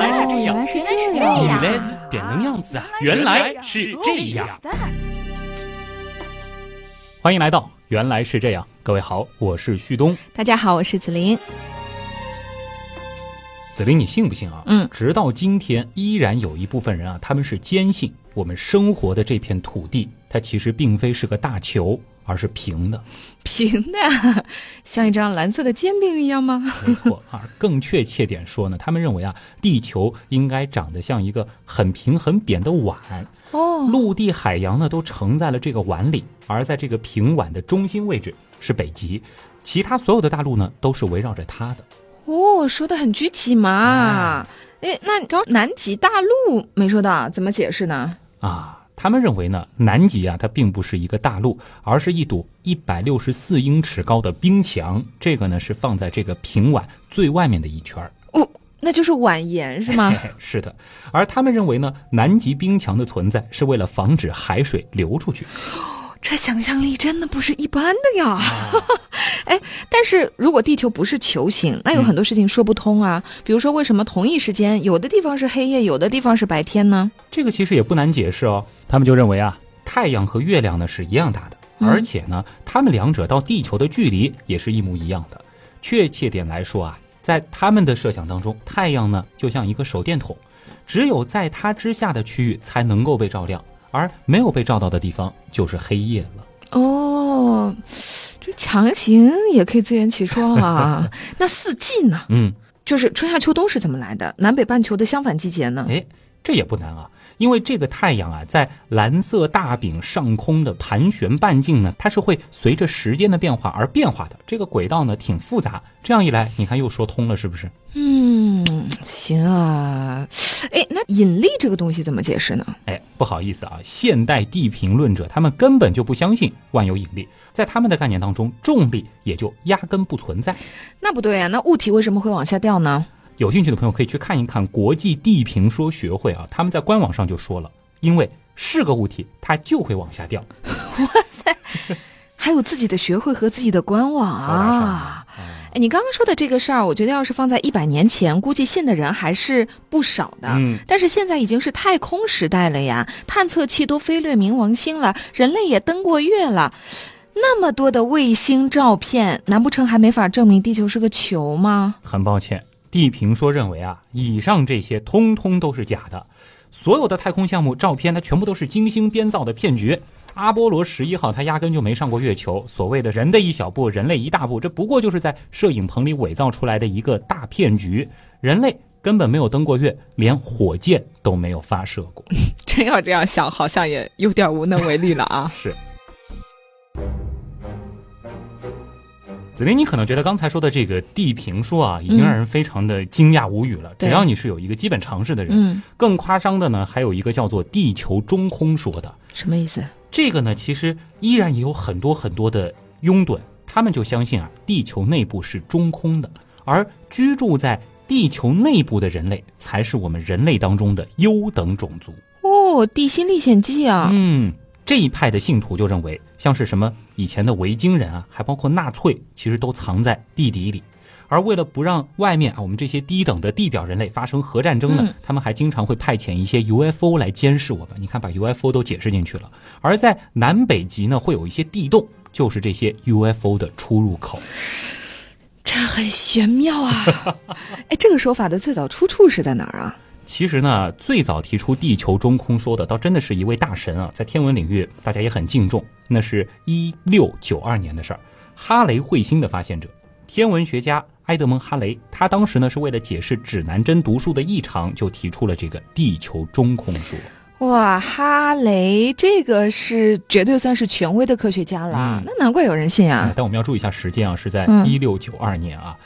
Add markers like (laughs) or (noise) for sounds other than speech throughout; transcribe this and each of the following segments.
来是这样，原来是原来是这样，原来是点能样子啊！原来是这样。欢迎来到《原来是这样》，各位好，我是旭东。大家好，我是子琳。子琳，你信不信啊？嗯直到今天，依然有一部分人啊，他们是坚信我们生活的这片土地，它其实并非是个大球，而是平的。平的，(laughs) 像一张蓝色的煎饼一样吗？没错啊，更确切点说呢，他们认为啊，地球应该长得像一个很平很扁的碗，哦，陆地、海洋呢都盛在了这个碗里，而在这个平碗的中心位置是北极，其他所有的大陆呢都是围绕着它的。哦，说的很具体嘛。哎，那你刚南极大陆没说到，怎么解释呢？啊，他们认为呢，南极啊，它并不是一个大陆，而是一堵一百六十四英尺高的冰墙。这个呢是放在这个平碗最外面的一圈儿。(laughs) 哦，那就是碗沿是吗 (laughs) 是的。而他们认为呢，南极冰墙的存在是为了防止海水流出去。这想象力真的不是一般的呀！(laughs) 哎，但是如果地球不是球形，那有很多事情说不通啊。比如说，为什么同一时间有的地方是黑夜，有的地方是白天呢？这个其实也不难解释哦。他们就认为啊，太阳和月亮呢是一样大的，嗯而且呢，它们两者到地球的距离也是一模一样的。确切点来说啊，在他们的设想当中，太阳呢就像一个手电筒，只有在它之下的区域才能够被照亮，而没有被照到的地方就是黑夜了。哦，这强行也可以自圆其说啊。(laughs) 那四季呢？嗯，就是春夏秋冬是怎么来的？南北半球的相反季节呢？哎，这也不难啊，因为这个太阳啊，在蓝色大饼上空的盘旋半径呢，它是会随着时间的变化而变化的。这个轨道呢挺复杂，这样一来，你看又说通了，是不是？嗯，行啊。哎，那引力这个东西怎么解释呢？哎，不好意思啊，现代地平论者他们根本就不相信万有引力，在他们的概念当中，重力也就压根不存在。那不对啊，那物体为什么会往下掉呢？有兴趣的朋友可以去看一看国际地平说学会啊，他们在官网上就说了，因为是个物体，它就会往下掉。哇塞还有自己的学会和自己的官网啊！(laughs) 哎，你刚刚说的这个事儿，我觉得要是放在一百年前，估计信的人还是不少的。嗯但是现在已经是太空时代了呀，探测器都飞掠冥王星了，人类也登过月了，那么多的卫星照片，难不成还没法证明地球是个球吗？很抱歉，地平说认为啊，以上这些通通都是假的，所有的太空项目照片，它全部都是精心编造的骗局。阿波罗十一号，它压根就没上过月球。所谓的人的一小步，人类一大步，这不过就是在摄影棚里伪造出来的一个大骗局。人类根本没有登过月，连火箭都没有发射过。(laughs) 真要这样想，好像也有点无能为力了啊。(laughs) 是。子林，你可能觉得刚才说的这个地平说啊，已经让人非常的惊讶无语了。对只要你是有一个基本常识的人，嗯，更夸张的呢，还有一个叫做地球中空说的。什么意思？这个呢，其实依然也有很多很多的拥趸，他们就相信啊，地球内部是中空的，而居住在地球内部的人类才是我们人类当中的优等种族。哦，《地心历险记》啊，嗯，这一派的信徒就认为，像是什么以前的维京人啊，还包括纳粹，其实都藏在地底里。而为了不让外面啊我们这些低等的地表人类发生核战争呢，嗯他们还经常会派遣一些 UFO 来监视我们。你看，把 UFO 都解释进去了。而在南北极呢，会有一些地洞，就是这些 UFO 的出入口。这很玄妙啊！(laughs) 哎，这个说法的最早出处是在哪儿啊？其实呢，最早提出地球中空说的，倒真的是一位大神啊，在天文领域大家也很敬重。那是一六九二年的事儿，哈雷彗星的发现者，天文学家埃德蒙·哈雷，他当时呢是为了解释指南针读数的异常，就提出了这个地球中空说。哇，哈雷这个是绝对算是权威的科学家了，嗯那难怪有人信哎啊！但我们要注意一下时间啊，是在嗯一六九二年啊。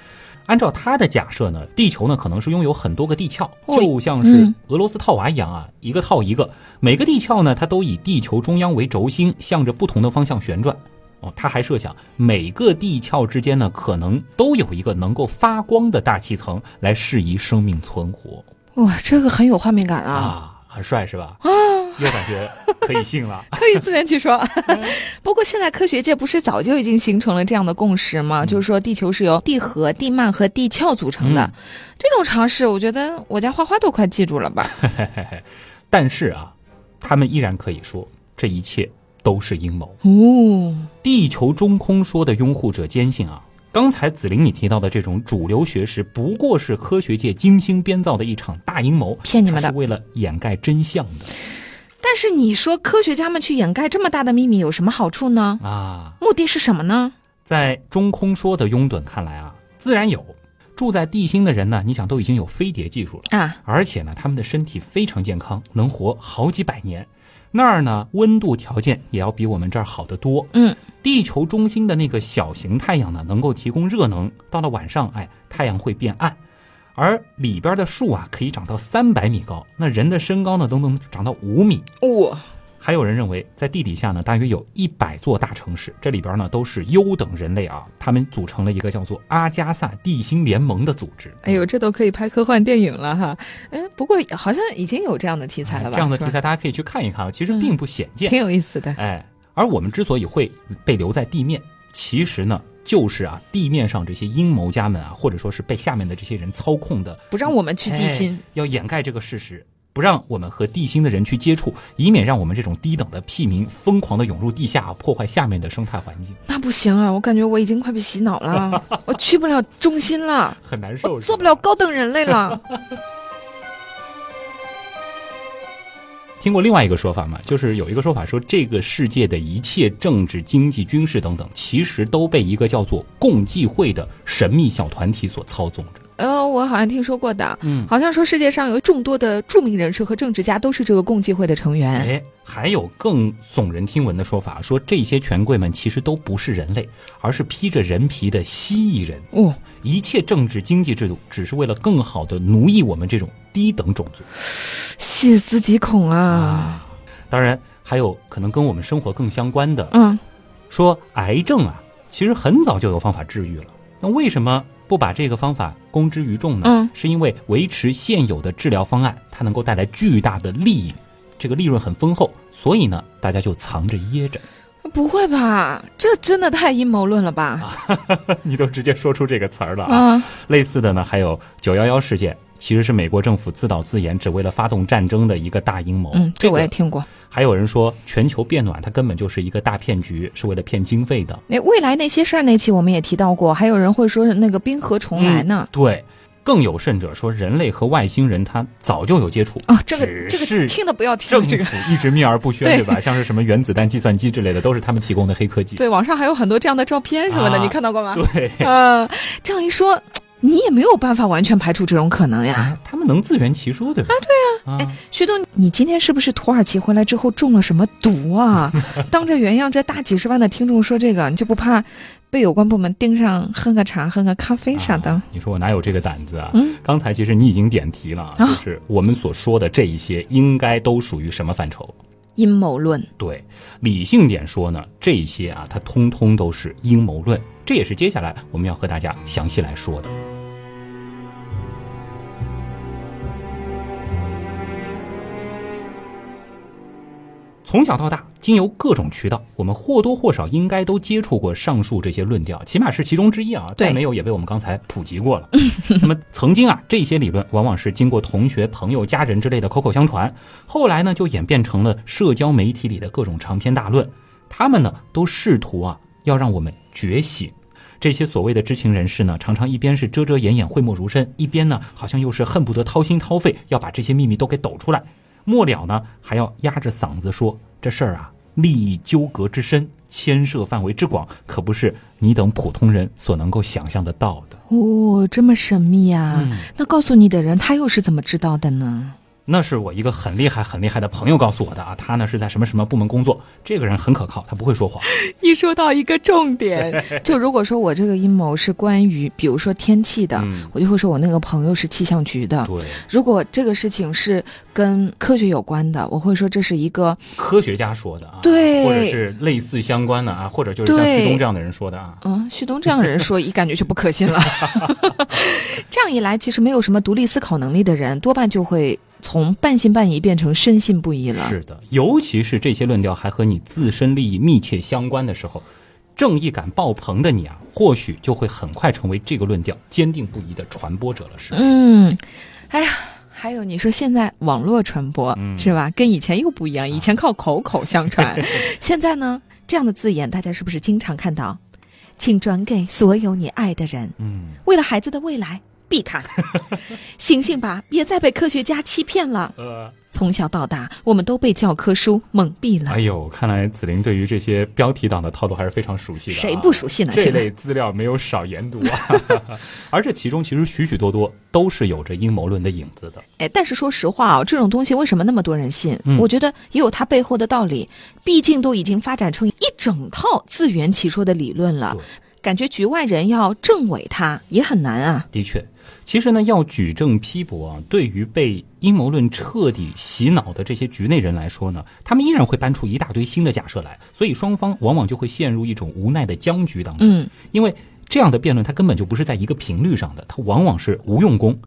按照他的假设呢，地球呢可能是拥有很多个地壳，哦就像是嗯俄罗斯套娃一样啊，一个套一个。每个地壳呢，它都以地球中央为轴心，向着不同的方向旋转。哦，他还设想每个地壳之间呢，可能都有一个能够发光的大气层，来适宜生命存活哇，这个很有画面感啊！啊，很帅是吧？啊，又感觉可以信了。(laughs) 可以自圆其说。不过现在科学界不是早就已经形成了这样的共识吗？就是说地球是由地核、地幔和地壳组成的。嗯这种常识，我觉得我家花花都快记住了吧？(laughs) 但是啊，他们依然可以说这一切都是阴谋。哦，地球中空说的拥护者坚信啊，刚才子玲你提到的这种主流学识，不过是科学界精心编造的一场大阴谋，骗你们的是为了掩盖真相的但是你说科学家们去掩盖这么大的秘密有什么好处呢？啊。目的是什么呢？在中空说的拥趸看来啊，自然有。住在地心的人呢，你想都已经有飞碟技术了，啊，而且呢，他们的身体非常健康，能活好几百年。那儿呢，温度条件也要比我们这儿好得多。嗯，地球中心的那个小型太阳呢，能够提供热能，到了晚上，哎，太阳会变暗。而里边的树啊，可以长到三百米高，那人的身高呢，都能长到五米。哇、还有人认为，在地底下呢，大约有一百座大城市，这里边呢都是优等人类啊，他们组成了一个叫做阿加萨地心联盟的组织。哎呦，这都可以拍科幻电影了哈。嗯，不过好像已经有这样的题材了吧？这样的题材大家可以去看一看啊，其实并不鲜见。挺有意思的。哎，而我们之所以会被留在地面，其实呢，就是啊，地面上这些阴谋家们啊，或者说是被下面的这些人操控的，不让我们去地心哎，要掩盖这个事实。不让我们和地心的人去接触，以免让我们这种低等的屁民疯狂的涌入地下，破坏下面的生态环境，那不行啊！我感觉我已经快被洗脑了，(laughs) 我去不了中心了，很难受。做不了高等人类了。(laughs) 听过另外一个说法吗？就是有一个说法说，这个世界的一切政治、经济、军事等等，其实都被一个叫做共济会的神秘小团体所操纵着。呃，我好像听说过的，嗯，好像说世界上有众多的著名人士和政治家都是这个共济会的成员。哎，还有更耸人听闻的说法，说这些权贵们其实都不是人类，而是披着人皮的蜥蜴人。哦，一切政治经济制度只是为了更好的奴役我们这种低等种族细思极恐啊！当然，还有可能跟我们生活更相关的，嗯，说癌症啊，其实很早就有方法治愈了。那为什么不把这个方法公之于众呢？嗯是因为维持现有的治疗方案，它能够带来巨大的利益，这个利润很丰厚，所以呢，大家就藏着掖着。不会吧？这真的太阴谋论了吧？(laughs) 你都直接说出这个词儿了啊！啊，类似的呢，还有九幺幺事件，其实是美国政府自导自演，只为了发动战争的一个大阴谋。嗯，这我也听过。还有人说，全球变暖它根本就是一个大骗局，是为了骗经费的。那未来那些事儿那期我们也提到过，还有人会说那个冰河重来呢。对，更有甚者说，人类和外星人他早就有接触哦，这个这个是听的不要听这个府一直秘而不宣，对 (laughs) 对吧？像是什么原子弹、计算机之类的，都是他们提供的黑科技。对，网上还有很多这样的照片什么的，啊你看到过吗？对，呃，这样一说，你也没有办法完全排除这种可能呀。啊，他们能自圆其说，对吧？啊，对啊，哎徐东，你今天是不是土耳其回来之后中了什么毒啊？(laughs) 当着原样这大几十万的听众说这个，你就不怕被有关部门盯上，喝个茶、喝个咖啡啥的？啊你说我哪有这个胆子啊？嗯刚才其实你已经点题了，就是我们所说的这一些，应该都属于什么范畴？阴谋论。对，理性点说呢，这些啊，它通通都是阴谋论，这也是接下来我们要和大家详细来说的。从小到大，经由各种渠道，我们或多或少应该都接触过上述这些论调，起码是其中之一啊。再没有也被我们刚才普及过了。(laughs) 那么曾经啊，这些理论往往是经过同学、朋友、家人之类的口口相传，后来呢就演变成了社交媒体里的各种长篇大论。他们呢都试图啊要让我们觉醒。这些所谓的知情人士呢，常常一边是遮遮掩掩、讳莫如深，一边呢好像又是恨不得掏心掏肺，要把这些秘密都给抖出来。末了呢，还要压着嗓子说这事儿啊，利益纠葛之深，牵涉范围之广，可不是你等普通人所能够想象得到的。哦，这么神秘啊、嗯那告诉你的人，他又是怎么知道的呢？那是我一个很厉害、很厉害的朋友告诉我的啊，他呢是在什么什么部门工作，这个人很可靠，他不会说谎。(laughs) 一说到一个重点，(laughs) 就如果说我这个阴谋是关于，比如说天气的，嗯我就会说我那个朋友是气象局的。对，如果这个事情是跟科学有关的，我会说这是一个科学家说的啊，对或者是类似相关的啊，或者就是像旭东这样的人说的啊。嗯，旭东这样的人说，一感觉就不可信了。(laughs) 这样一来，其实没有什么独立思考能力的人，多半就会从半信半疑变成深信不疑了。是的，尤其是这些论调还和你自身利益密切相关的时候，正义感爆棚的你啊，或许就会很快成为这个论调坚定不移的传播者了，是？嗯，哎呀。还有，你说现在网络传播、是吧？跟以前又不一样，以前靠口口相传，(laughs) 现在呢，这样的字眼大家是不是经常看到？请转给所有你爱的人。嗯，为了孩子的未来，避开。醒醒吧，别再被科学家欺骗了。(laughs) 呃，从小到大，我们都被教科书蒙蔽了。哎呦，看来紫菱对于这些标题党的套路还是非常熟悉的、啊。谁不熟悉呢？这类资料没有少研读啊。(laughs) 而这其中其实许许多多都是有着阴谋论的影子的。哎，但是说实话啊，这种东西为什么那么多人信？嗯我觉得也有它背后的道理。毕竟都已经发展成一整套自圆其说的理论了，感觉局外人要证伪它也很难啊。的确，其实呢，要举证批驳啊，对于被阴谋论彻底洗脑的这些局内人来说呢，他们依然会搬出一大堆新的假设来，所以双方往往就会陷入一种无奈的僵局当中。嗯，因为这样的辩论它根本就不是在一个频率上的，它往往是无用功。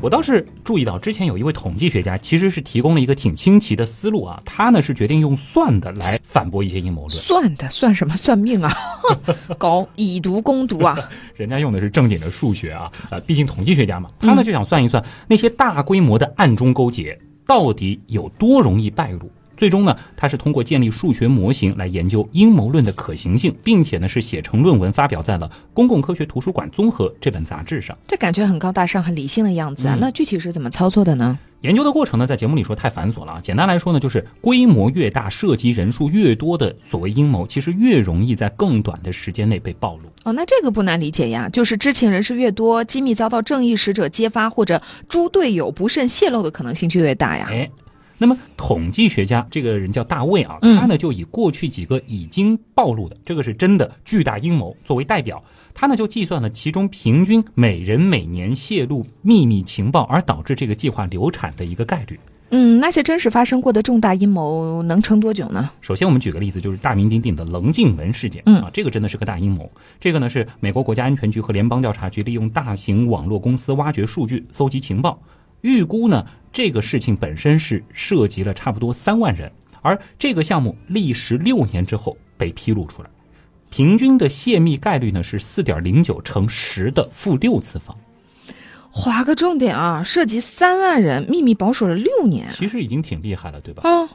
我倒是注意到，之前有一位统计学家其实是提供了一个挺清奇的思路啊，他呢是决定用算的来反驳一些阴谋论。算的算什么算命啊？(laughs) 搞以毒攻毒啊？人家用的是正经的数学啊，呃，毕竟统计学家嘛，他呢就想算一算那些大规模的暗中勾结到底有多容易败露。最终呢，他是通过建立数学模型来研究阴谋论的可行性，并且呢是写成论文发表在了《公共科学图书馆综合》这本杂志上。这感觉很高大上、很理性的样子啊。嗯那具体是怎么操作的呢？研究的过程呢，在节目里说太繁琐了啊。简单来说呢，就是规模越大、涉及人数越多的所谓阴谋，其实越容易在更短的时间内被暴露。哦，那这个不难理解呀，就是知情人士越多，机密遭到正义使者揭发或者猪队友不慎泄露的可能性就越大呀。哎，那么统计学家这个人叫大卫啊，嗯他呢就以过去几个已经暴露的，这个是真的巨大阴谋作为代表，他呢就计算了其中平均每人每年泄露秘密情报而导致这个计划流产的一个概率。嗯，那些真实发生过的重大阴谋能撑多久呢？首先，我们举个例子，就是大名鼎鼎的棱镜门事件，嗯啊，这个真的是个大阴谋。这个呢是美国国家安全局和联邦调查局利用大型网络公司挖掘数据、搜集情报，预估呢这个事情本身是涉及了差不多三万人，而这个项目历时六年之后被披露出来，平均的泄密概率呢是四点零九乘十的负六次方，划个重点啊，涉及三万人，秘密保守了六年。其实已经挺厉害了，对吧？嗯，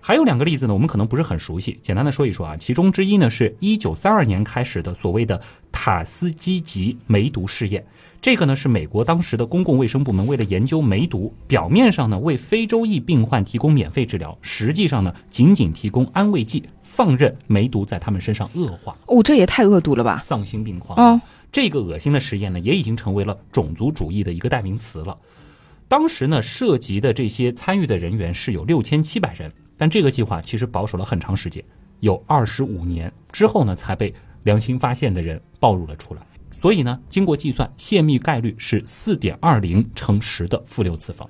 还有两个例子呢，我们可能不是很熟悉，简单的说一说啊。其中之一呢，是一九三二年开始的所谓的塔斯基吉梅毒试验。这个呢是美国当时的公共卫生部门为了研究梅毒，表面上呢为非洲裔病患提供免费治疗，实际上呢仅仅提供安慰剂，放任梅毒在他们身上恶化，哦，这也太恶毒了吧？丧心病狂。哦，这个恶心的实验呢，也已经成为了种族主义的一个代名词了。当时呢，涉及的这些参与的人员是有六千七百人，但这个计划其实保守了很长时间，有二十五年之后呢，才被良心发现的人暴露了出来。所以呢，经过计算，泄密概率是四点二零乘十的负六次方。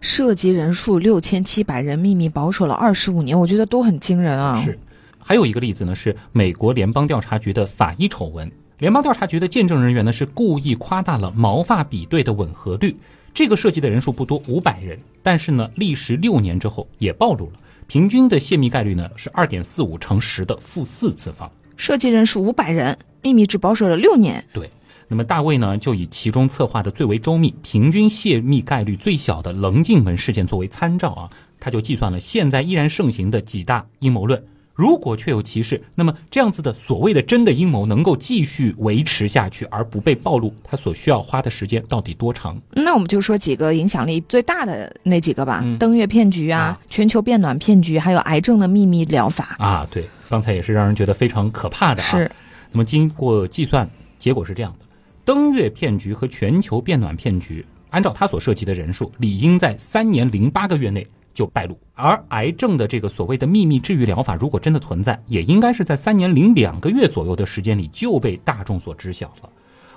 涉及人数六千七百人，秘密保守了二十五年，我觉得都很惊人啊。是，还有一个例子呢，是美国联邦调查局的法医丑闻。联邦调查局的见证人员呢是故意夸大了毛发比对的吻合率，这个涉及的人数不多，五百人，但是呢，历时六年之后也暴露了，平均的泄密概率呢是二点四五乘十的负四次方。设计人数五百人，秘密只保守了六年。对，那么大卫呢就以其中策划的最为周密、平均泄密概率最小的棱镜门事件作为参照啊，他就计算了现在依然盛行的几大阴谋论。如果确有其事，那么这样子的所谓的真的阴谋能够继续维持下去而不被暴露，它所需要花的时间到底多长？那我们就说几个影响力最大的那几个吧，嗯登月骗局啊，啊全球变暖骗局，还有癌症的秘密疗法。啊，对，刚才也是让人觉得非常可怕的啊。是，那么经过计算，结果是这样的：登月骗局和全球变暖骗局，按照它所涉及的人数，理应在三年零八个月内就败露；而癌症的这个所谓的秘密治愈疗法，如果真的存在，也应该是在三年零两个月左右的时间里就被大众所知晓了。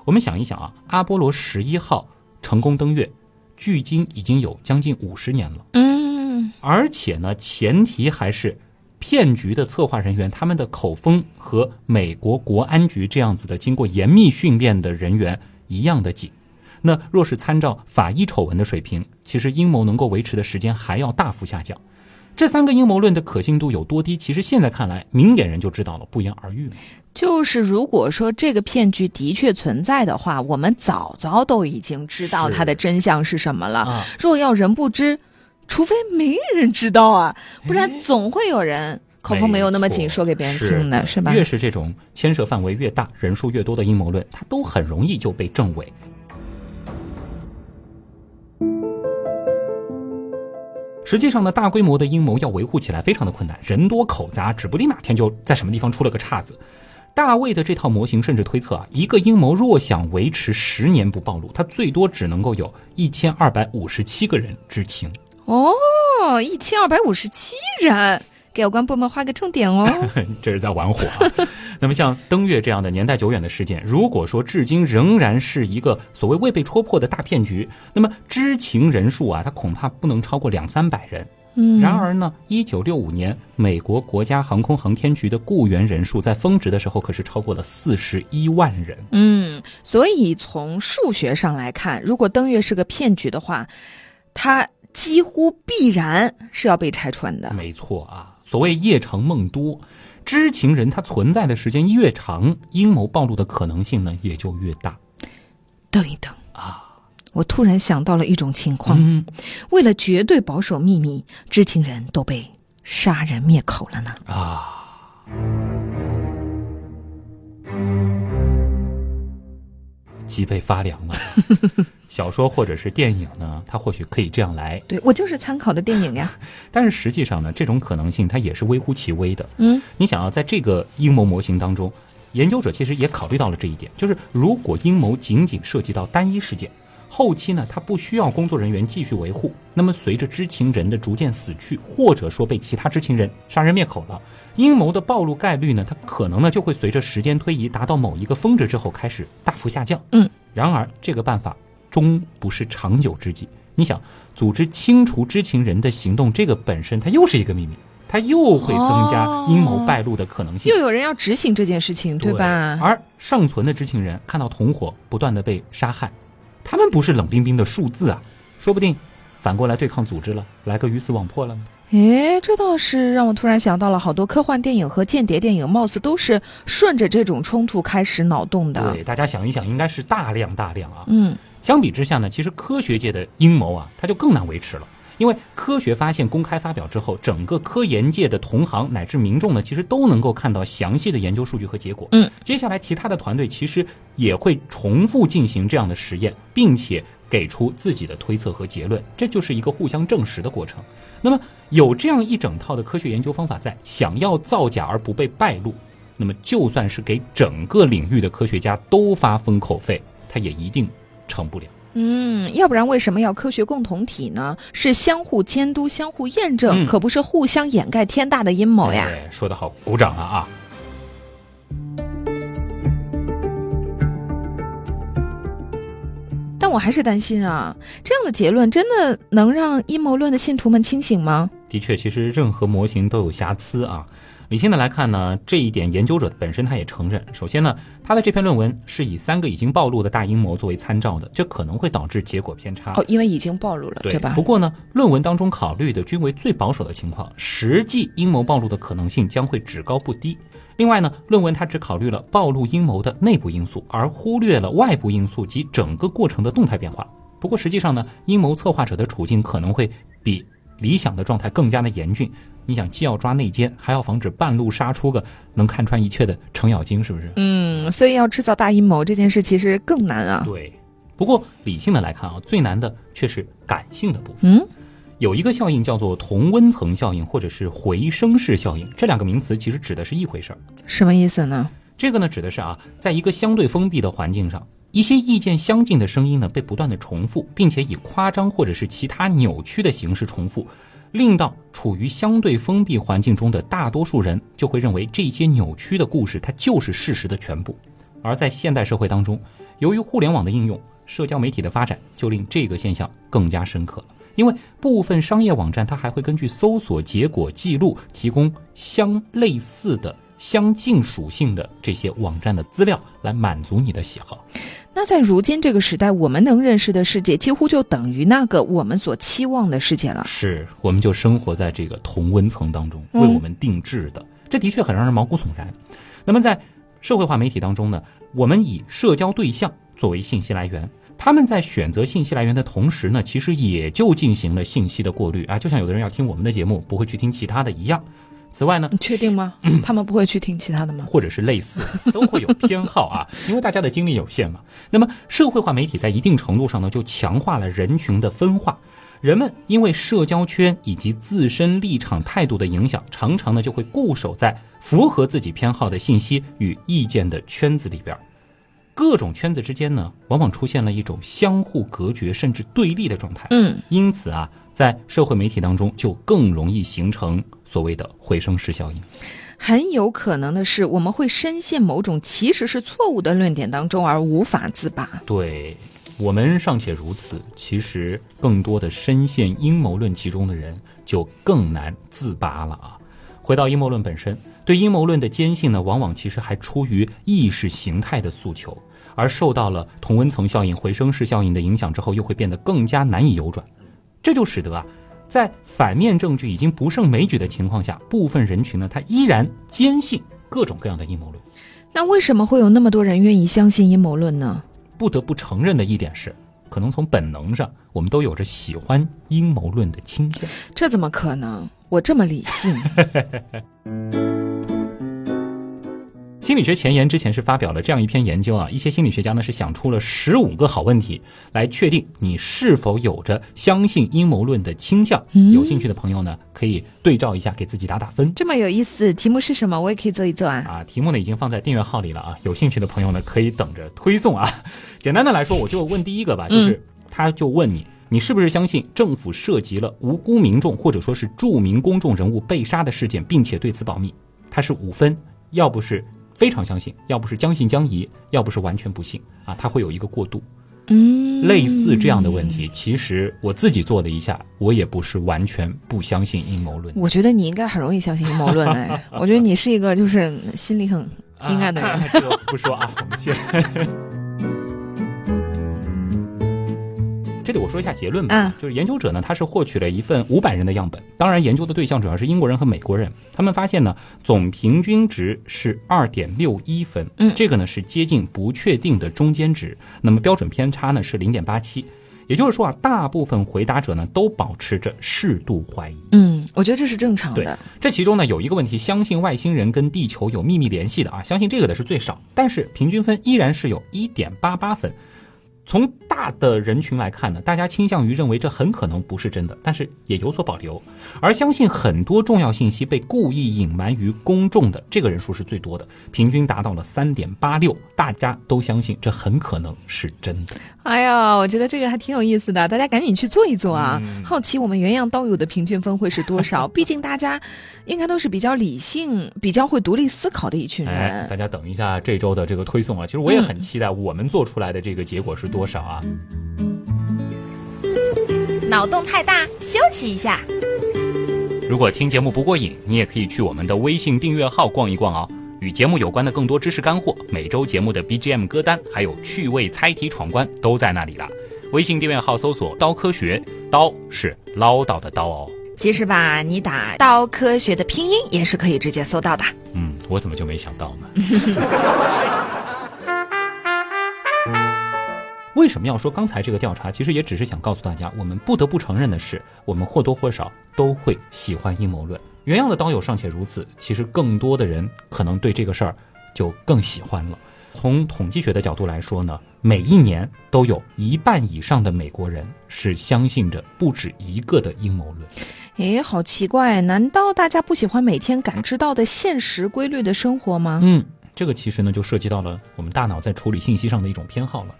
我们想一想啊，阿波罗十一号成功登月，距今已经有将近五十年了。嗯，而且呢，前提还是骗局的策划人员他们的口风和美国国安局这样子的经过严密训练的人员一样的紧。那若是参照法医丑闻的水平，其实阴谋能够维持的时间还要大幅下降。这三个阴谋论的可信度有多低？其实现在看来，明眼人就知道了，不言而喻。就是如果说这个骗局的确存在的话，我们早早都已经知道它的真相是什么了。啊若要人不知，除非没人知道啊，不然总会有人口风没有那么紧，说给别人听的，是吧？越是这种牵涉范围越大、人数越多的阴谋论，它都很容易就被证伪。实际上呢，大规模的阴谋要维护起来非常的困难，人多口杂，指不定哪天就在什么地方出了个岔子。大卫的这套模型甚至推测啊，一个阴谋若想维持十年不暴露，它最多只能够有一千二百五十七个人知情。哦，一千二百五十七人，给有关部门画个重点哦。(laughs) 这是在玩火啊。(laughs) 那么像登月这样的年代久远的事件，如果说至今仍然是一个所谓未被戳破的大骗局，那么知情人数啊，它恐怕不能超过两三百人。嗯，然而呢，一九六五年，美国国家航空航天局的雇员人数在峰值的时候可是超过了四十一万人。嗯，所以从数学上来看，如果登月是个骗局的话，它几乎必然是要被拆穿的。没错啊，所谓夜长梦多，知情人他存在的时间越长，阴谋暴露的可能性呢也就越大。等一等啊，我突然想到了一种情况，嗯为了绝对保守秘密，知情人都被杀人灭口了呢。啊，脊背发凉了。(laughs) 小说或者是电影呢，它或许可以这样来，对我就是参考的电影呀。(laughs) 但是实际上呢，这种可能性它也是微乎其微的。嗯，你想要在这个阴谋模型当中，研究者其实也考虑到了这一点，就是如果阴谋仅仅涉及到单一事件，后期呢，它不需要工作人员继续维护，那么随着知情人的逐渐死去，或者说被其他知情人杀人灭口了，阴谋的暴露概率呢，它可能呢就会随着时间推移达到某一个峰值之后开始大幅下降。嗯，然而这个办法终不是长久之计。你想，组织清除知情人的行动，这个本身它又是一个秘密，它又会增加阴谋败露的可能性。又有人要执行这件事情，对吧？而尚存的知情人看到同伙不断的被杀害，他们不是冷冰冰的数字啊，说不定反过来对抗组织了，来个鱼死网破了呢。诶，这倒是让我突然想到了好多科幻电影和间谍电影，貌似都是顺着这种冲突开始脑洞的。对，大家想一想，应该是大量大量啊。嗯，相比之下呢，其实科学界的阴谋啊，它就更难维持了。因为科学发现公开发表之后，整个科研界的同行乃至民众呢，其实都能够看到详细的研究数据和结果。嗯，接下来其他的团队其实也会重复进行这样的实验，并且给出自己的推测和结论，这就是一个互相证实的过程。那么有这样一整套的科学研究方法在，想要造假而不被败露，那么就算是给整个领域的科学家都发封口费，他也一定成不了。嗯，要不然为什么要科学共同体呢？是相互监督、相互验证，嗯可不是互相掩盖天大的阴谋呀。哎，说得好，鼓掌了啊！但我还是担心啊，这样的结论真的能让阴谋论的信徒们清醒吗？的确，其实任何模型都有瑕疵啊。理性的来看呢，这一点研究者本身他也承认。首先呢，他的这篇论文是以三个已经暴露的大阴谋作为参照的，这可能会导致结果偏差。哦，因为已经暴露了，对吧不？过呢，论文当中考虑的均为最保守的情况，实际阴谋暴露的可能性将会只高不低。另外呢，论文它只考虑了暴露阴谋的内部因素，而忽略了外部因素及整个过程的动态变化。不过实际上呢，阴谋策划者的处境可能会比理想的状态更加的严峻。你想，既要抓内奸，还要防止半路杀出个能看穿一切的程咬金，是不是？嗯，所以要制造大阴谋这件事其实更难啊。对。不过理性的来看啊，最难的却是感性的部分。嗯，有一个效应叫做同温层效应，或者是回声式效应，这两个名词其实指的是一回事儿。什么意思呢？这个呢，指的是啊，在一个相对封闭的环境上，一些意见相近的声音呢，被不断的重复，并且以夸张或者是其他扭曲的形式重复，令到处于相对封闭环境中的大多数人就会认为这些扭曲的故事它就是事实的全部。而在现代社会当中，由于互联网的应用，社交媒体的发展，就令这个现象更加深刻了。因为部分商业网站它还会根据搜索结果记录，提供相类似的、相近属性的这些网站的资料，来满足你的喜好。那在如今这个时代，我们能认识的世界几乎就等于那个我们所期望的世界了。是，我们就生活在这个同温层当中，为我们定制的，这的确很让人毛骨悚然。那么在社会化媒体当中呢，我们以社交对象作为信息来源。他们在选择信息来源的同时呢，其实也就进行了信息的过滤啊，就像有的人要听我们的节目，不会去听其他的一样。此外呢，你确定吗？(clears throat) 他们不会去听其他的吗？或者是类似，都会有偏好啊，(laughs) 因为大家的精力有限嘛。那么社会化媒体在一定程度上呢，就强化了人群的分化。人们因为社交圈以及自身立场态度的影响，常常呢就会固守在符合自己偏好的信息与意见的圈子里边。各种圈子之间呢，往往出现了一种相互隔绝甚至对立的状态。嗯，因此啊，在社会媒体当中就更容易形成所谓的回声式效应。很有可能的是，我们会深陷某种其实是错误的论点当中而无法自拔。对我们尚且如此，其实更多的深陷阴谋论其中的人就更难自拔了啊！回到阴谋论本身。对阴谋论的坚信呢，往往其实还出于意识形态的诉求，而受到了同温层效应、回声式效应的影响之后，又会变得更加难以扭转。这就使得啊，在反面证据已经不胜枚举的情况下，部分人群呢，他依然坚信各种各样的阴谋论。那为什么会有那么多人愿意相信阴谋论呢？不得不承认的一点是，可能从本能上，我们都有着喜欢阴谋论的倾向。这怎么可能？我这么理性。(laughs) 心理学前沿之前是发表了这样一篇研究啊，一些心理学家呢是想出了十五个好问题，来确定你是否有着相信阴谋论的倾向。有兴趣的朋友呢，可以对照一下，给自己打打分。这么有意思，题目是什么？我也可以做一做啊。啊，题目呢已经放在订阅号里了啊，有兴趣的朋友呢可以等着推送啊。(laughs) 简单的来说，我就问第一个吧，就是他就问你，你是不是相信政府涉及了无辜民众或者说是著名公众人物被杀的事件，并且对此保密？它是五分，要不是。非常相信，要不是将信将疑，要不是完全不信啊，他会有一个过渡。嗯，类似这样的问题，其实我自己做了一下，我也不是完全不相信阴谋论。我觉得你应该很容易相信阴谋论哎，(laughs) 我觉得你是一个就是心里很阴暗的人。(laughs) 这个不说啊，我们先。(laughs) 这里我说一下结论吧，就是研究者呢，他是获取了一份五百人的样本，当然研究的对象主要是英国人和美国人。他们发现呢，总平均值是二点六一分，嗯，这个呢是接近不确定的中间值。那么标准偏差呢是零点八七，也就是说啊，大部分回答者呢都保持着适度怀疑。嗯，我觉得这是正常的。这其中呢有一个问题，相信外星人跟地球有秘密联系的啊，相信这个的是最少，但是平均分依然是有一点八八分。从大的人群来看呢，大家倾向于认为这很可能不是真的，但是也有所保留。而相信很多重要信息被故意隐瞒于公众的这个人数是最多的，平均达到了三点八六。大家都相信这很可能是真的。哎呀，我觉得这个还挺有意思的，大家赶紧去做一做啊！好奇我们原样刀友的平均分会是多少？(laughs) 毕竟大家应该都是比较理性、比较会独立思考的一群人。大家等一下这周的这个推送啊，其实我也很期待我们做出来的这个结果是。多少啊？脑洞太大，休息一下。如果听节目不过瘾，你也可以去我们的微信订阅号逛一逛哦。与节目有关的更多知识干货，每周节目的 BGM 歌单，还有趣味猜题闯关，都在那里了。微信订阅号搜索“刀科学”，刀是唠叨的刀哦。其实吧，你打“刀科学”的拼音也是可以直接搜到的。嗯，我怎么就没想到呢？(laughs) 为什么要说刚才这个调查？其实也只是想告诉大家，我们不得不承认的是，我们或多或少都会喜欢阴谋论。原样的刀友尚且如此，其实更多的人可能对这个事儿就更喜欢了。从统计学的角度来说呢，每一年都有一半以上的美国人是相信着不止一个的阴谋论。诶，好奇怪，难道大家不喜欢每天感知到的现实规律的生活吗？嗯，这个其实呢就涉及到了我们大脑在处理信息上的一种偏好了。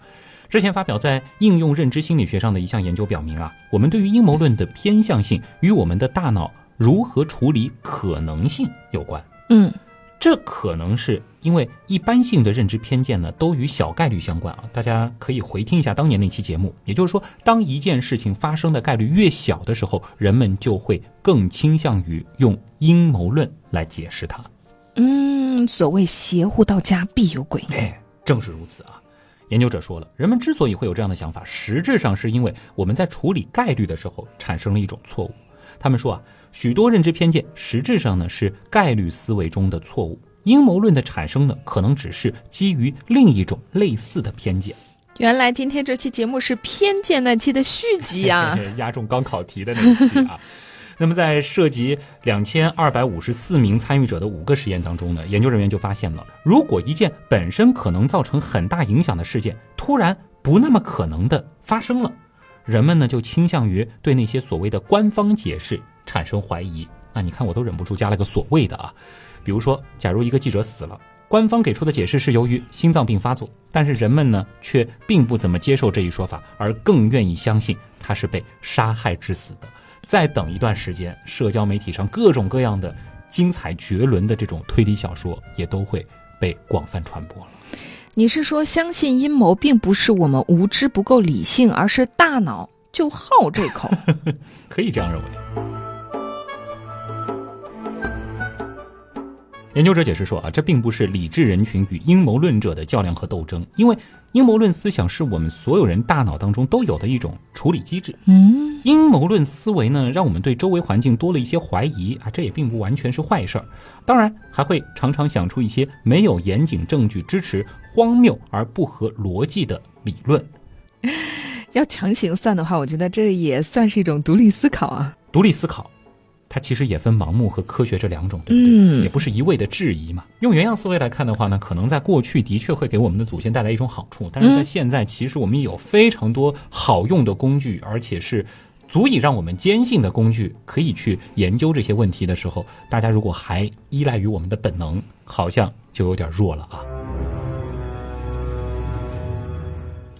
之前发表在应用认知心理学上的一项研究表明啊，我们对于阴谋论的偏向性与我们的大脑如何处理可能性有关。嗯，这可能是因为一般性的认知偏见呢，都与小概率相关啊。大家可以回听一下当年那期节目。也就是说，当一件事情发生的概率越小的时候，人们就会更倾向于用阴谋论来解释它。嗯，所谓邪乎到家必有鬼。哎，正是如此啊。研究者说了，人们之所以会有这样的想法，实质上是因为我们在处理概率的时候产生了一种错误。他们说啊，许多认知偏见实质上呢是概率思维中的错误，阴谋论的产生呢可能只是基于另一种类似的偏见。原来今天这期节目是偏见那期的续集啊！(laughs) (laughs) 压中高考题的那一期啊。那么在涉及两千二百五十四名参与者的五个实验当中呢，研究人员就发现了，如果一件本身可能造成很大影响的事件突然不那么可能的发生了，人们呢就倾向于对那些所谓的官方解释产生怀疑。啊，你看我都忍不住加了个所谓的啊，比如说，假如一个记者死了，官方给出的解释是由于心脏病发作，但是人们呢却并不怎么接受这一说法，而更愿意相信他是被杀害致死的。再等一段时间，社交媒体上各种各样的精彩绝伦的这种推理小说也都会被广泛传播了。你是说，相信阴谋并不是我们无知不够理性，而是大脑就好这口？(laughs) 可以这样认为。研究者解释说啊，这并不是理智人群与阴谋论者的较量和斗争，因为阴谋论思想是我们所有人大脑当中都有的一种处理机制。嗯，阴谋论思维呢，让我们对周围环境多了一些怀疑啊，这也并不完全是坏事儿。当然，还会常常想出一些没有严谨证据支持、荒谬而不合逻辑的理论。(laughs) 要强行算的话，我觉得这也算是一种独立思考啊。独立思考。它其实也分盲目和科学这两种，对不对？嗯也不是一味的质疑嘛。用原样思维来看的话呢，可能在过去的确会给我们的祖先带来一种好处，但是在现在，其实我们有非常多好用的工具，而且是足以让我们坚信的工具，可以去研究这些问题的时候，大家如果还依赖于我们的本能，好像就有点弱了啊。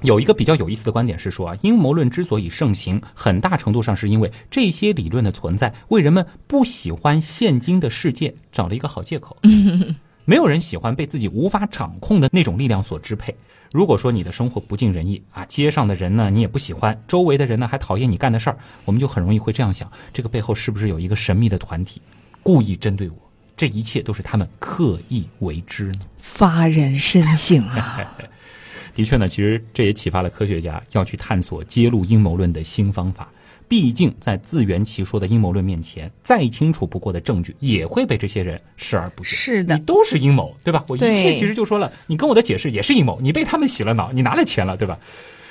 有一个比较有意思的观点是说啊，阴谋论之所以盛行，很大程度上是因为这些理论的存在，为人们不喜欢现今的世界找了一个好借口。(laughs) 没有人喜欢被自己无法掌控的那种力量所支配。如果说你的生活不尽人意啊，街上的人呢你也不喜欢，周围的人呢还讨厌你干的事儿，我们就很容易会这样想：这个背后是不是有一个神秘的团体，故意针对我？这一切都是他们刻意为之呢？发人深省啊！(laughs) 的确呢，其实这也启发了科学家要去探索揭露阴谋论的新方法。毕竟，在自圆其说的阴谋论面前，再清楚不过的证据也会被这些人视而不见。是的你都是阴谋，对吧？我一切其实就说了，你跟我的解释也是阴谋，你被他们洗了脑，你拿了钱了，对吧？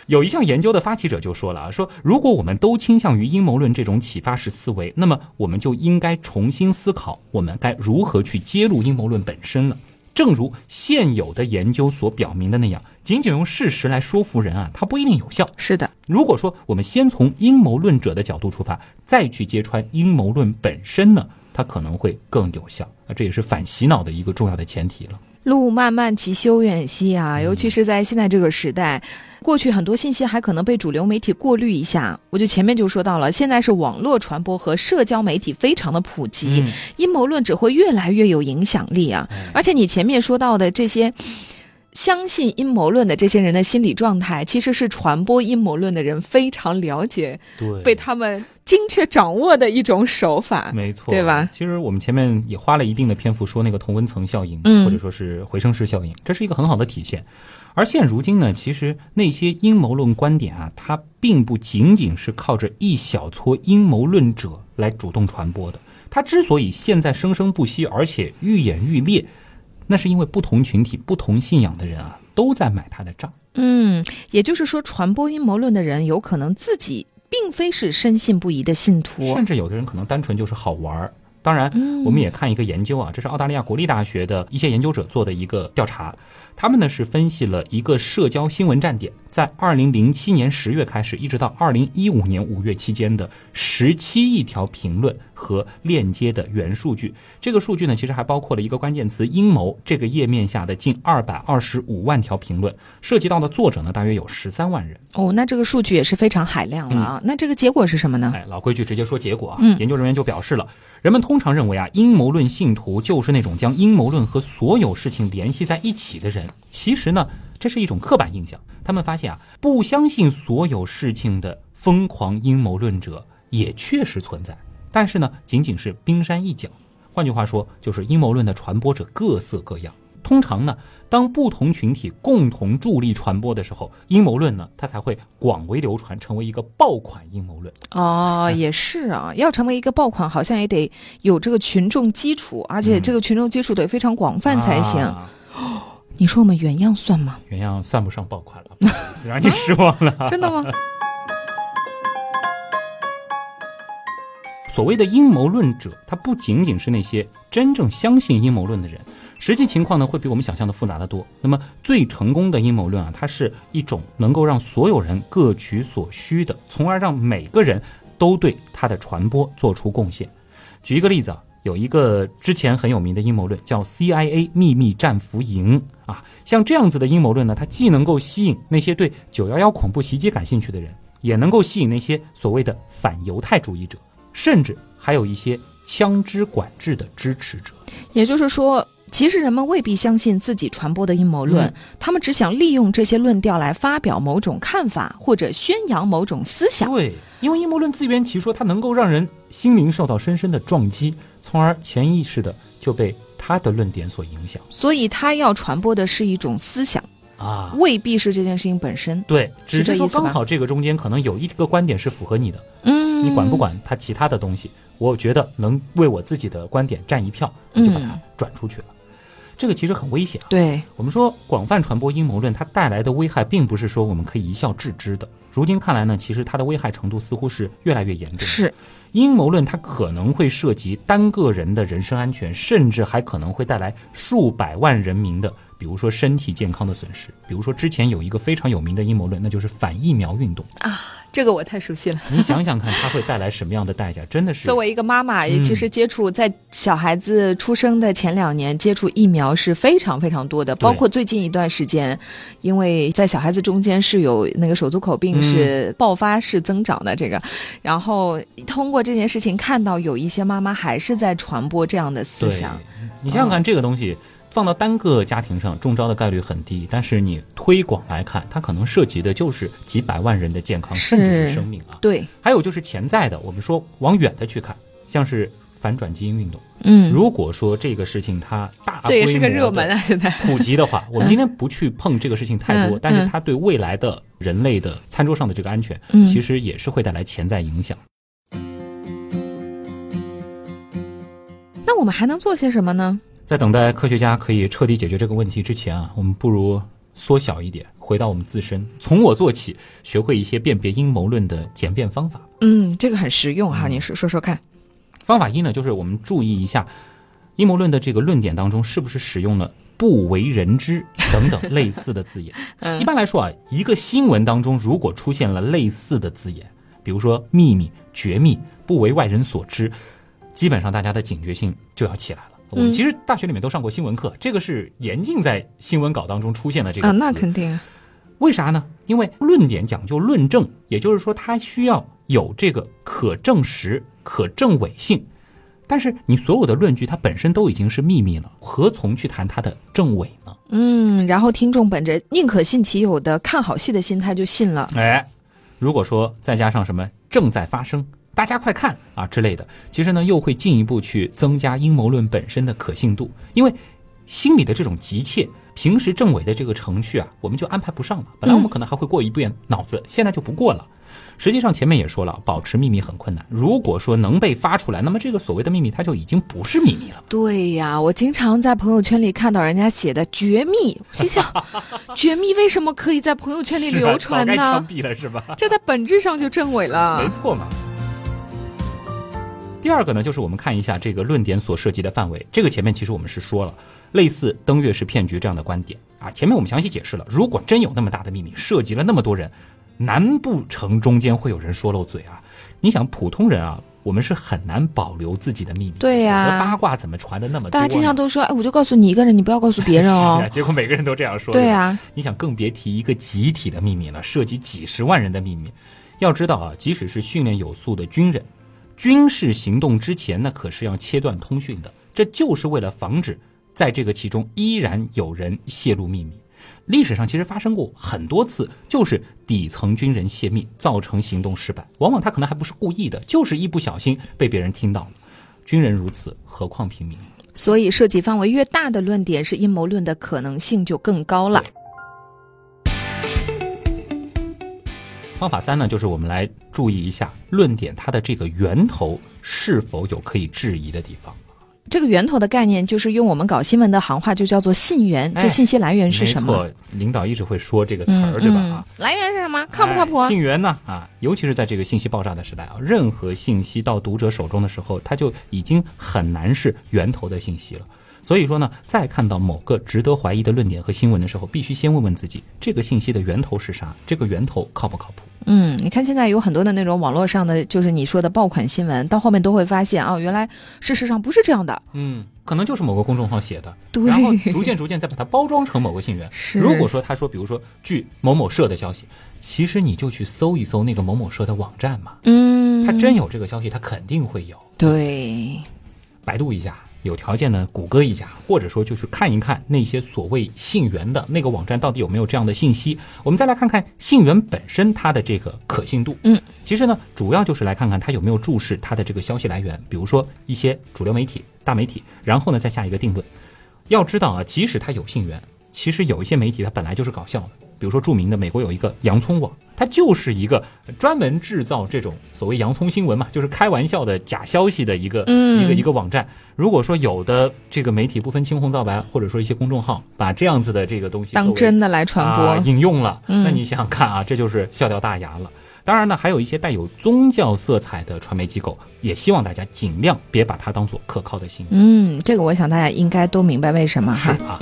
有一项研究的发起者就说了啊，说如果我们都倾向于阴谋论这种启发式思维，那么我们就应该重新思考，我们该如何去揭露阴谋论本身了。正如现有的研究所表明的那样，仅仅用事实来说服人啊，它不一定有效。是的，如果说我们先从阴谋论者的角度出发，再去揭穿阴谋论本身呢，它可能会更有效啊，这也是反洗脑的一个重要的前提了。路漫漫其修远兮啊，尤其是在现在这个时代，过去很多信息还可能被主流媒体过滤一下。我就前面就说到了，现在是网络传播和社交媒体非常的普及，嗯阴谋论只会越来越有影响力啊。而且你前面说到的这些。相信阴谋论的这些人的心理状态，其实是传播阴谋论的人非常了解，对被他们精确掌握的一种手法。没错，对吧？其实我们前面也花了一定的篇幅说那个同温层效应，嗯或者说是回声式效应，这是一个很好的体现。而现如今呢，其实那些阴谋论观点啊，它并不仅仅是靠着一小撮阴谋论者来主动传播的。它之所以现在生生不息，而且愈演愈烈，那是因为不同群体、不同信仰的人啊，都在买他的账。嗯，也就是说，传播阴谋论的人有可能自己并非是深信不疑的信徒甚。至有的人可能单纯就是好玩儿。当然，我们也看一个研究啊，这是澳大利亚国立大学的一些研究者做的一个调查，他们呢是分析了一个社交新闻站点在二零零七年十月开始，一直到二零一五年五月期间的十七亿条评论和链接的原数据。这个数据呢，其实还包括了一个关键词“阴谋”这个页面下的近二百二十五万条评论，涉及到的作者呢大约有十三万人。哦，那这个数据也是非常海量了啊。那这个结果是什么呢？哎，老规矩，直接说结果啊。嗯研究人员就表示了，人们通常认为啊，阴谋论信徒就是那种将阴谋论和所有事情联系在一起的人。其实呢，这是一种刻板印象。他们发现啊，不相信所有事情的疯狂阴谋论者也确实存在，但是呢，仅仅是冰山一角。换句话说，就是阴谋论的传播者各色各样。通常呢，当不同群体共同助力传播的时候，阴谋论呢，它才会广为流传，成为一个爆款阴谋论。哦，也是啊，要成为一个爆款，好像也得有这个群众基础，而且这个群众基础得非常广泛才行。啊你说我们原样算吗？原样算不上爆款了，让你失望了。(laughs) 真的吗？(laughs) 所谓的阴谋论者，他不仅仅是那些真正相信阴谋论的人，实际情况呢会比我们想象的复杂的多。那么最成功的阴谋论啊，它是一种能够让所有人各取所需的，从而让每个人都对它的传播做出贡献。举一个例子啊，有一个之前很有名的阴谋论叫 CIA 秘密战俘营啊，像这样子的阴谋论呢，它既能够吸引那些对九幺幺恐怖袭击感兴趣的人，也能够吸引那些所谓的反犹太主义者。甚至还有一些枪支管制的支持者。也就是说，其实人们未必相信自己传播的阴谋论，嗯他们只想利用这些论调来发表某种看法或者宣扬某种思想。对，因为阴谋论自圆其说，它能够让人心灵受到深深的撞击，从而潜意识的就被他的论点所影响所以他要传播的是一种思想，啊。未必是这件事情本身。对，只是说刚好这个中间可能有一个观点是符合你的，嗯，你管不？管他其他的东西，我觉得能为我自己的观点占一票，我就把它嗯转出去了。这个其实很危险啊。对，我们说广泛传播阴谋论，它带来的危害并不是说我们可以一笑置之的。如今看来呢，其实它的危害程度似乎是越来越严重。是阴谋论，它可能会涉及单个人的人身安全，甚至还可能会带来数百万人民的，比如说身体健康的损失。比如说之前有一个非常有名的阴谋论，那就是反疫苗运动啊。这个我太熟悉了。(laughs) 你想想看，它会带来什么样的代价？真的是作为一个妈妈，其实接触在小孩子出生的前两年接触疫苗是非常非常多的，包括最近一段时间，因为在小孩子中间是有那个手足口病嗯是爆发式增长的这个，然后通过这件事情看到有一些妈妈还是在传播这样的思想，。你想想看，这个东西放到单个家庭上，中招的概率很低，但是你推广来看，它可能涉及的就是几百万人的健康，甚至是生命啊。对，还有就是潜在的，我们说往远的去看，像是反转基因运动。嗯，如果说这个事情它大这也是个规模地热门啊，现在。普及的话，我们今天不去碰这个事情太多，嗯但是它对未来的人类的餐桌上的这个安全，嗯其实也是会带来潜在影响。那我们还能做些什么呢？在等待科学家可以彻底解决这个问题之前啊，我们不如缩小一点，回到我们自身，从我做起，学会一些辨别阴谋论的简便方法。嗯，这个很实用嗯哈，你说说说看。方法一呢，就是我们注意一下阴谋论的这个论点当中是不是使用了“不为人知”等等类似的字眼。(laughs) 嗯一般来说啊，一个新闻当中如果出现了类似的字眼，比如说秘密、绝密、不为外人所知，基本上大家的警觉性就要起来了。我们嗯其实大学里面都上过新闻课，这个是严禁在新闻稿当中出现的这个啊，那肯定。为啥呢？因为论点讲究论证，也就是说，它需要有这个可证实、可证伪性。但是你所有的论据，它本身都已经是秘密了，何从去谈它的证伪呢？嗯，然后听众本着宁可信其有的看好戏的心态就信了。哎，如果说再加上什么正在发生、大家快看啊之类的，其实呢又会进一步去增加阴谋论本身的可信度，因为心里的这种急切，平时政委的这个程序啊，我们就安排不上了。本来我们可能还会过一遍脑子，现在就不过了。实际上前面也说了，保持秘密很困难。如果说能被发出来，那么这个所谓的秘密，它就已经不是秘密了。对呀，我经常在朋友圈里看到人家写的绝密，我心想，(laughs) 绝密为什么可以在朋友圈里流传呢？毙了是吧？这在本质上就证伪没。错嘛。第二个呢，就是我们看一下这个论点所涉及的范围。这个前面其实我们是说了，类似登月是骗局这样的观点啊。前面我们详细解释了，如果真有那么大的秘密，涉及了那么多人，难不成中间会有人说漏嘴啊？你想，普通人啊，我们是很难保留自己的秘密，对呀八卦怎么传的那么多？大家经常都说，哎，我就告诉你一个人，你不要告诉别人哦 (laughs) 是啊，。结果每个人都这样说。对吧呀，你想更别提一个集体的秘密了，涉及几十万人的秘密。要知道啊，即使是训练有素的军人，军事行动之前呢，可是要切断通讯的，这就是为了防止在这个其中依然有人泄露秘密。历史上其实发生过很多次，就是底层军人泄密造成行动失败，往往他可能还不是故意的，就是一不小心被别人听到了。军人如此，何况平民？所以涉及范围越大的论点，是阴谋论的可能性就更高了。方法三呢，就是我们来注意一下论点它的这个源头是否有可以质疑的地方。这个源头的概念，就是用我们搞新闻的行话，就叫做信源。哎这信息来源是什么？没错，领导一直会说这个词儿，对吧？嗯啊，来源是什么？靠不靠谱？哎信源呢？啊，尤其是在这个信息爆炸的时代啊，任何信息到读者手中的时候，它就已经很难是源头的信息了。所以说呢，在看到某个值得怀疑的论点和新闻的时候，必须先问问自己，这个信息的源头是啥？这个源头靠不靠谱？嗯，你看现在有很多的那种网络上的，就是你说的爆款新闻，到后面都会发现哦，原来事实上不是这样的。嗯，可能就是某个公众号写的，对然后逐渐逐渐再把它包装成某个信源。(laughs) 是如果说他说，比如说据某某社的消息，其实你就去搜一搜那个某某社的网站嘛，嗯，他真有这个消息，他肯定会有。对，百度一下，有条件呢，谷歌一下，或者说就是看一看那些所谓信源的那个网站到底有没有这样的信息。我们再来看看信源本身它的这个可信度。嗯，其实呢，主要就是来看看它有没有注释它的这个消息来源，比如说一些主流媒体、大媒体，然后呢再下一个定论。要知道啊，即使它有信源，其实有一些媒体它本来就是搞笑的。比如说著名的美国有一个洋葱网，它就是一个专门制造这种所谓洋葱新闻嘛，就是开玩笑的假消息的一个、嗯一个一个网站。如果说有的这个媒体不分青红皂白，或者说一些公众号把这样子的这个东西当真的来传播。啊、引用了，嗯那你想想看啊，这就是笑掉大牙了。当然呢，还有一些带有宗教色彩的传媒机构，也希望大家尽量别把它当做可靠的新闻。嗯，这个我想大家应该都明白为什么是哈。啊。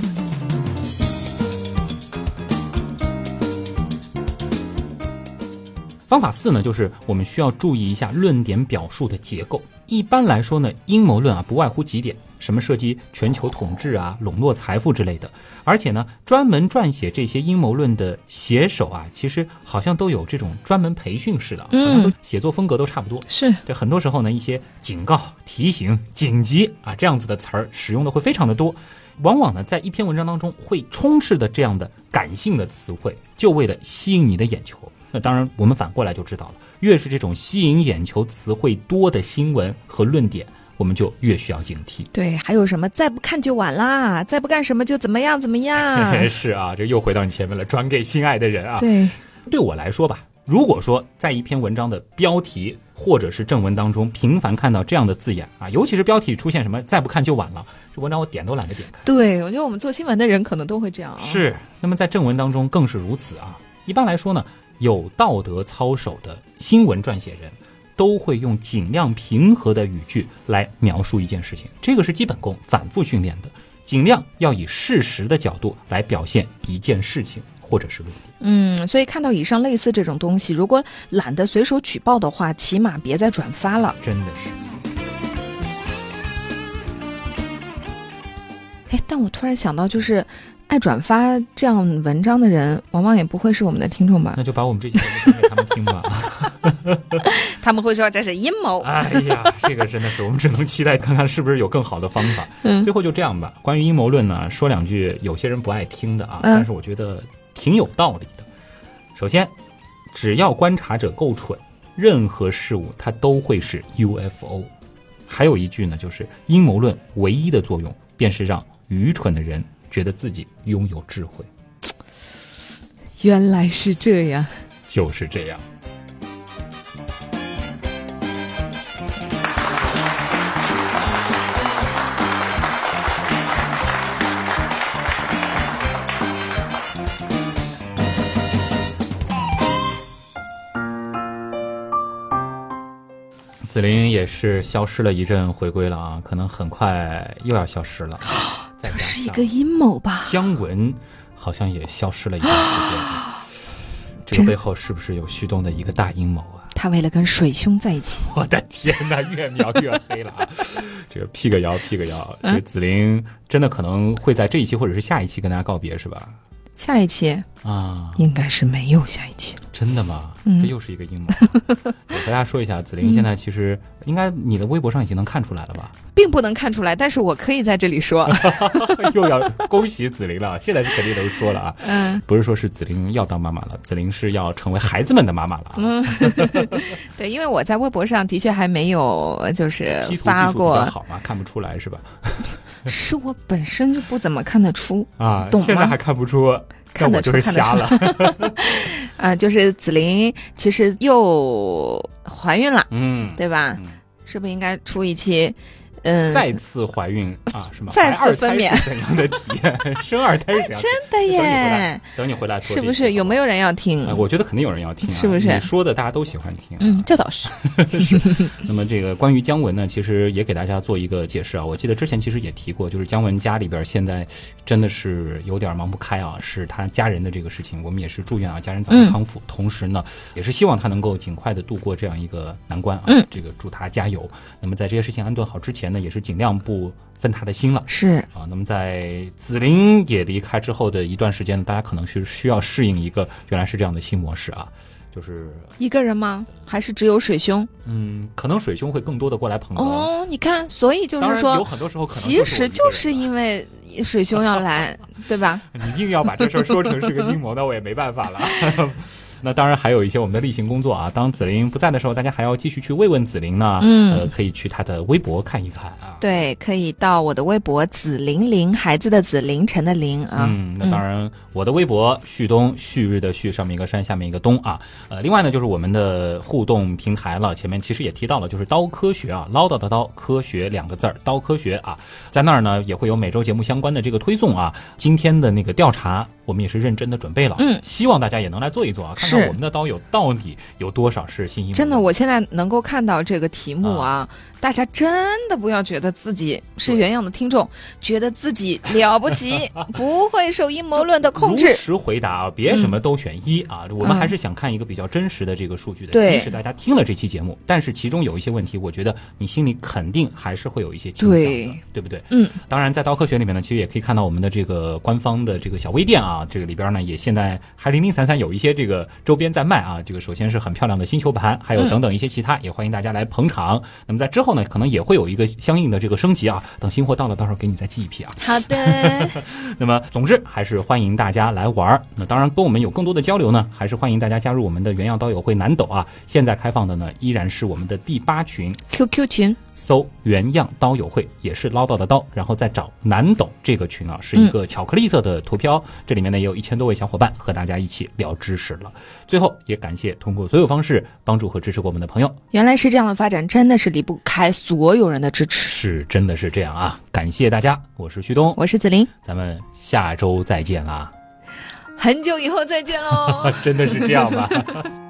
方法四呢，就是我们需要注意一下论点表述的结构。一般来说呢，阴谋论啊不外乎几点，什么涉及全球统治啊、笼络财富之类的。而且呢，专门撰写这些阴谋论的写手啊，其实好像都有这种专门培训似的，嗯都写作风格都差不多。是，这很多时候呢，一些警告、提醒、紧急啊这样子的词儿使用的会非常的多，往往呢在一篇文章当中会充斥的这样的感性的词汇，就为了吸引你的眼球。那当然，我们反过来就知道了，越是这种吸引眼球词汇多的新闻和论点，我们就越需要警惕。对，还有什么再不看就晚啦，再不干什么就怎么样怎么样。(laughs) 是啊，这又回到你前面了，转给心爱的人啊。对，对我来说吧，如果说在一篇文章的标题或者是正文当中频繁看到这样的字眼啊，尤其是标题出现什么“再不看就晚了”，这文章我点都懒得点开。对，我觉得我们做新闻的人可能都会这样啊。是，那么在正文当中更是如此啊。一般来说呢，有道德操守的新闻撰写人。都会用尽量平和的语句来描述一件事情，这个是基本功，反复训练的。尽量要以事实的角度来表现一件事情或者是论点。嗯，所以看到以上类似这种东西，如果懒得随手举报的话，起码别再转发了。真的是。哎，但我突然想到，就是爱转发这样文章的人，往往也不会是我们的听众吧？那就把我们这期节目讲给他们听吧。(laughs) 他们会说这是阴谋。哎呀，这个真的是，我们只能期待看看是不是有更好的方法。嗯最后就这样吧。关于阴谋论呢，说两句有些人不爱听的啊，嗯但是我觉得挺有道理的。首先，只要观察者够蠢，任何事物它都会是 UFO。还有一句呢，就是阴谋论唯一的作用便是让愚蠢的人觉得自己拥有智慧，原来是这样。就是这样。紫菱也是消失了一阵，回归了啊，可能很快又要消失了。(gasps) 再加这是一个阴谋吧？姜文好像也消失了一段时间，(gasps) 这个背后是不是有旭东的一个大阴谋啊？他为了跟水兄在一起，(laughs) 我的天哪，越描越黑了啊！(laughs) 这个辟个谣，辟个谣，这个紫菱真的可能会在这一期或者是下一期跟大家告别，是吧？下一期啊，应该是没有下一期了。真的吗？嗯这又是一个阴谋。(laughs) 我和大家说一下，紫菱现在其实应该你的微博上已经能看出来了吧？并不能看出来，但是我可以在这里说，(laughs) 又要恭喜紫菱了，现在是肯定能说了啊。嗯不是说是紫菱要当妈妈了，紫菱是要成为孩子们的妈妈了啊。嗯，(laughs) 对，因为我在微博上的确还没有就是发过比较过，好嘛，看不出来是吧？(laughs) 是我本身就不怎么看得出啊，懂吗现在还看不出，看得就是出看得瞎了。(laughs) 啊、就是紫菱其实又怀孕了，嗯，对吧？嗯是不是应该出一期？嗯，再次怀孕啊，(laughs) 是吗？再次分娩 (laughs) 是怎样的体验？生二胎是怎样？真的耶，等你回来说是不是有没有人要听？哎我觉得肯定有人要听、啊，是不是你说的大家都喜欢听、啊。嗯，这倒是。(laughs) 那么这个关于姜文呢，其实也给大家做一个解释啊。我记得之前其实也提过，就是姜文家里边现在真的是有点忙不开啊，是他家人的这个事情，我们也是祝愿啊家人早日康复，同时呢也是希望他能够尽快的度过这样一个难关啊。嗯这个祝他加油。那么在这些事情安顿好之前呢，也是尽量不分他的心了。是，啊，那么在紫菱也离开之后的一段时间，大家可能是需要适应一个原来是这样的新模式啊，就是一个人吗？还是只有水兄？嗯，可能水兄会更多的过来捧哏。哦，你看，所以就是说有很多时候可能其实就就是因因为水兄要来，(laughs) 对吧？你硬要把这事儿说成是个阴谋，那我也没办法了。那当然还有一些我们的例行工作啊，当紫菱不在的时候，大家还要继续去慰问紫菱呢。嗯呃，可以去她的微博看一看啊。对，可以到我的微博“紫菱菱”，孩子的紫，凌晨的凌啊。嗯，那当然，我的微博旭东，旭日的旭，上面一个山，下面一个东啊。呃，另外呢，就是我们的互动平台了，前面其实也提到了，就是刀科学啊，唠叨的刀，科学两个字儿，刀科学啊，在那儿呢也会有每周节目相关的这个推送啊。今天的那个调查，我们也是认真的准备了，嗯希望大家也能来做一做啊，看看我们的刀友到底有多少是新阴谋真的，我现在能够看到这个题目啊，大家真的不要觉得自己是原样的听众，觉得自己了不起，(laughs) 不会受阴谋论的控制如制。实回答啊，别什么都选一啊！我们嗯还是想看一个比较真实的这个数据的。对即使大家听了这期节目，但是其中有一些问题，我觉得你心里肯定还是会有一些倾向的，对对不对？嗯，当然，在刀科学里面呢，其实也可以看到我们的这个官方的这个小微店啊，这个里边呢也现在还零零散散有一些这个周边在卖啊。这个首先是很漂亮的星球盘，还有等等一些其他，也欢迎大家来捧场。那么在之后呢，可能也会有一个相应的这个升级啊。等新货到了，到时候给你再寄一批啊。好的，(laughs) 那么，总之还是欢迎大家来玩儿。那当然，跟我们有更多的交流呢，还是欢迎大家加入我们的原样刀友会南斗啊。现在开放的呢，依然是我们的第八群，QQ 群搜“原样刀友会”，也是唠叨的刀，然后再找南斗这个群啊，是一个巧克力色的图标，这里面呢也有一千多位小伙伴和大家一起聊知识了。最后，也感谢通过所有方式帮助和支持过我们的朋友，原来是这样的发展，真的是离不开所有人的支持。是真的是这样啊！感谢大家，我是旭东，我是紫菱，咱们下周再见啦！很久以后再见喽。(laughs) 真的是这样吗？(laughs)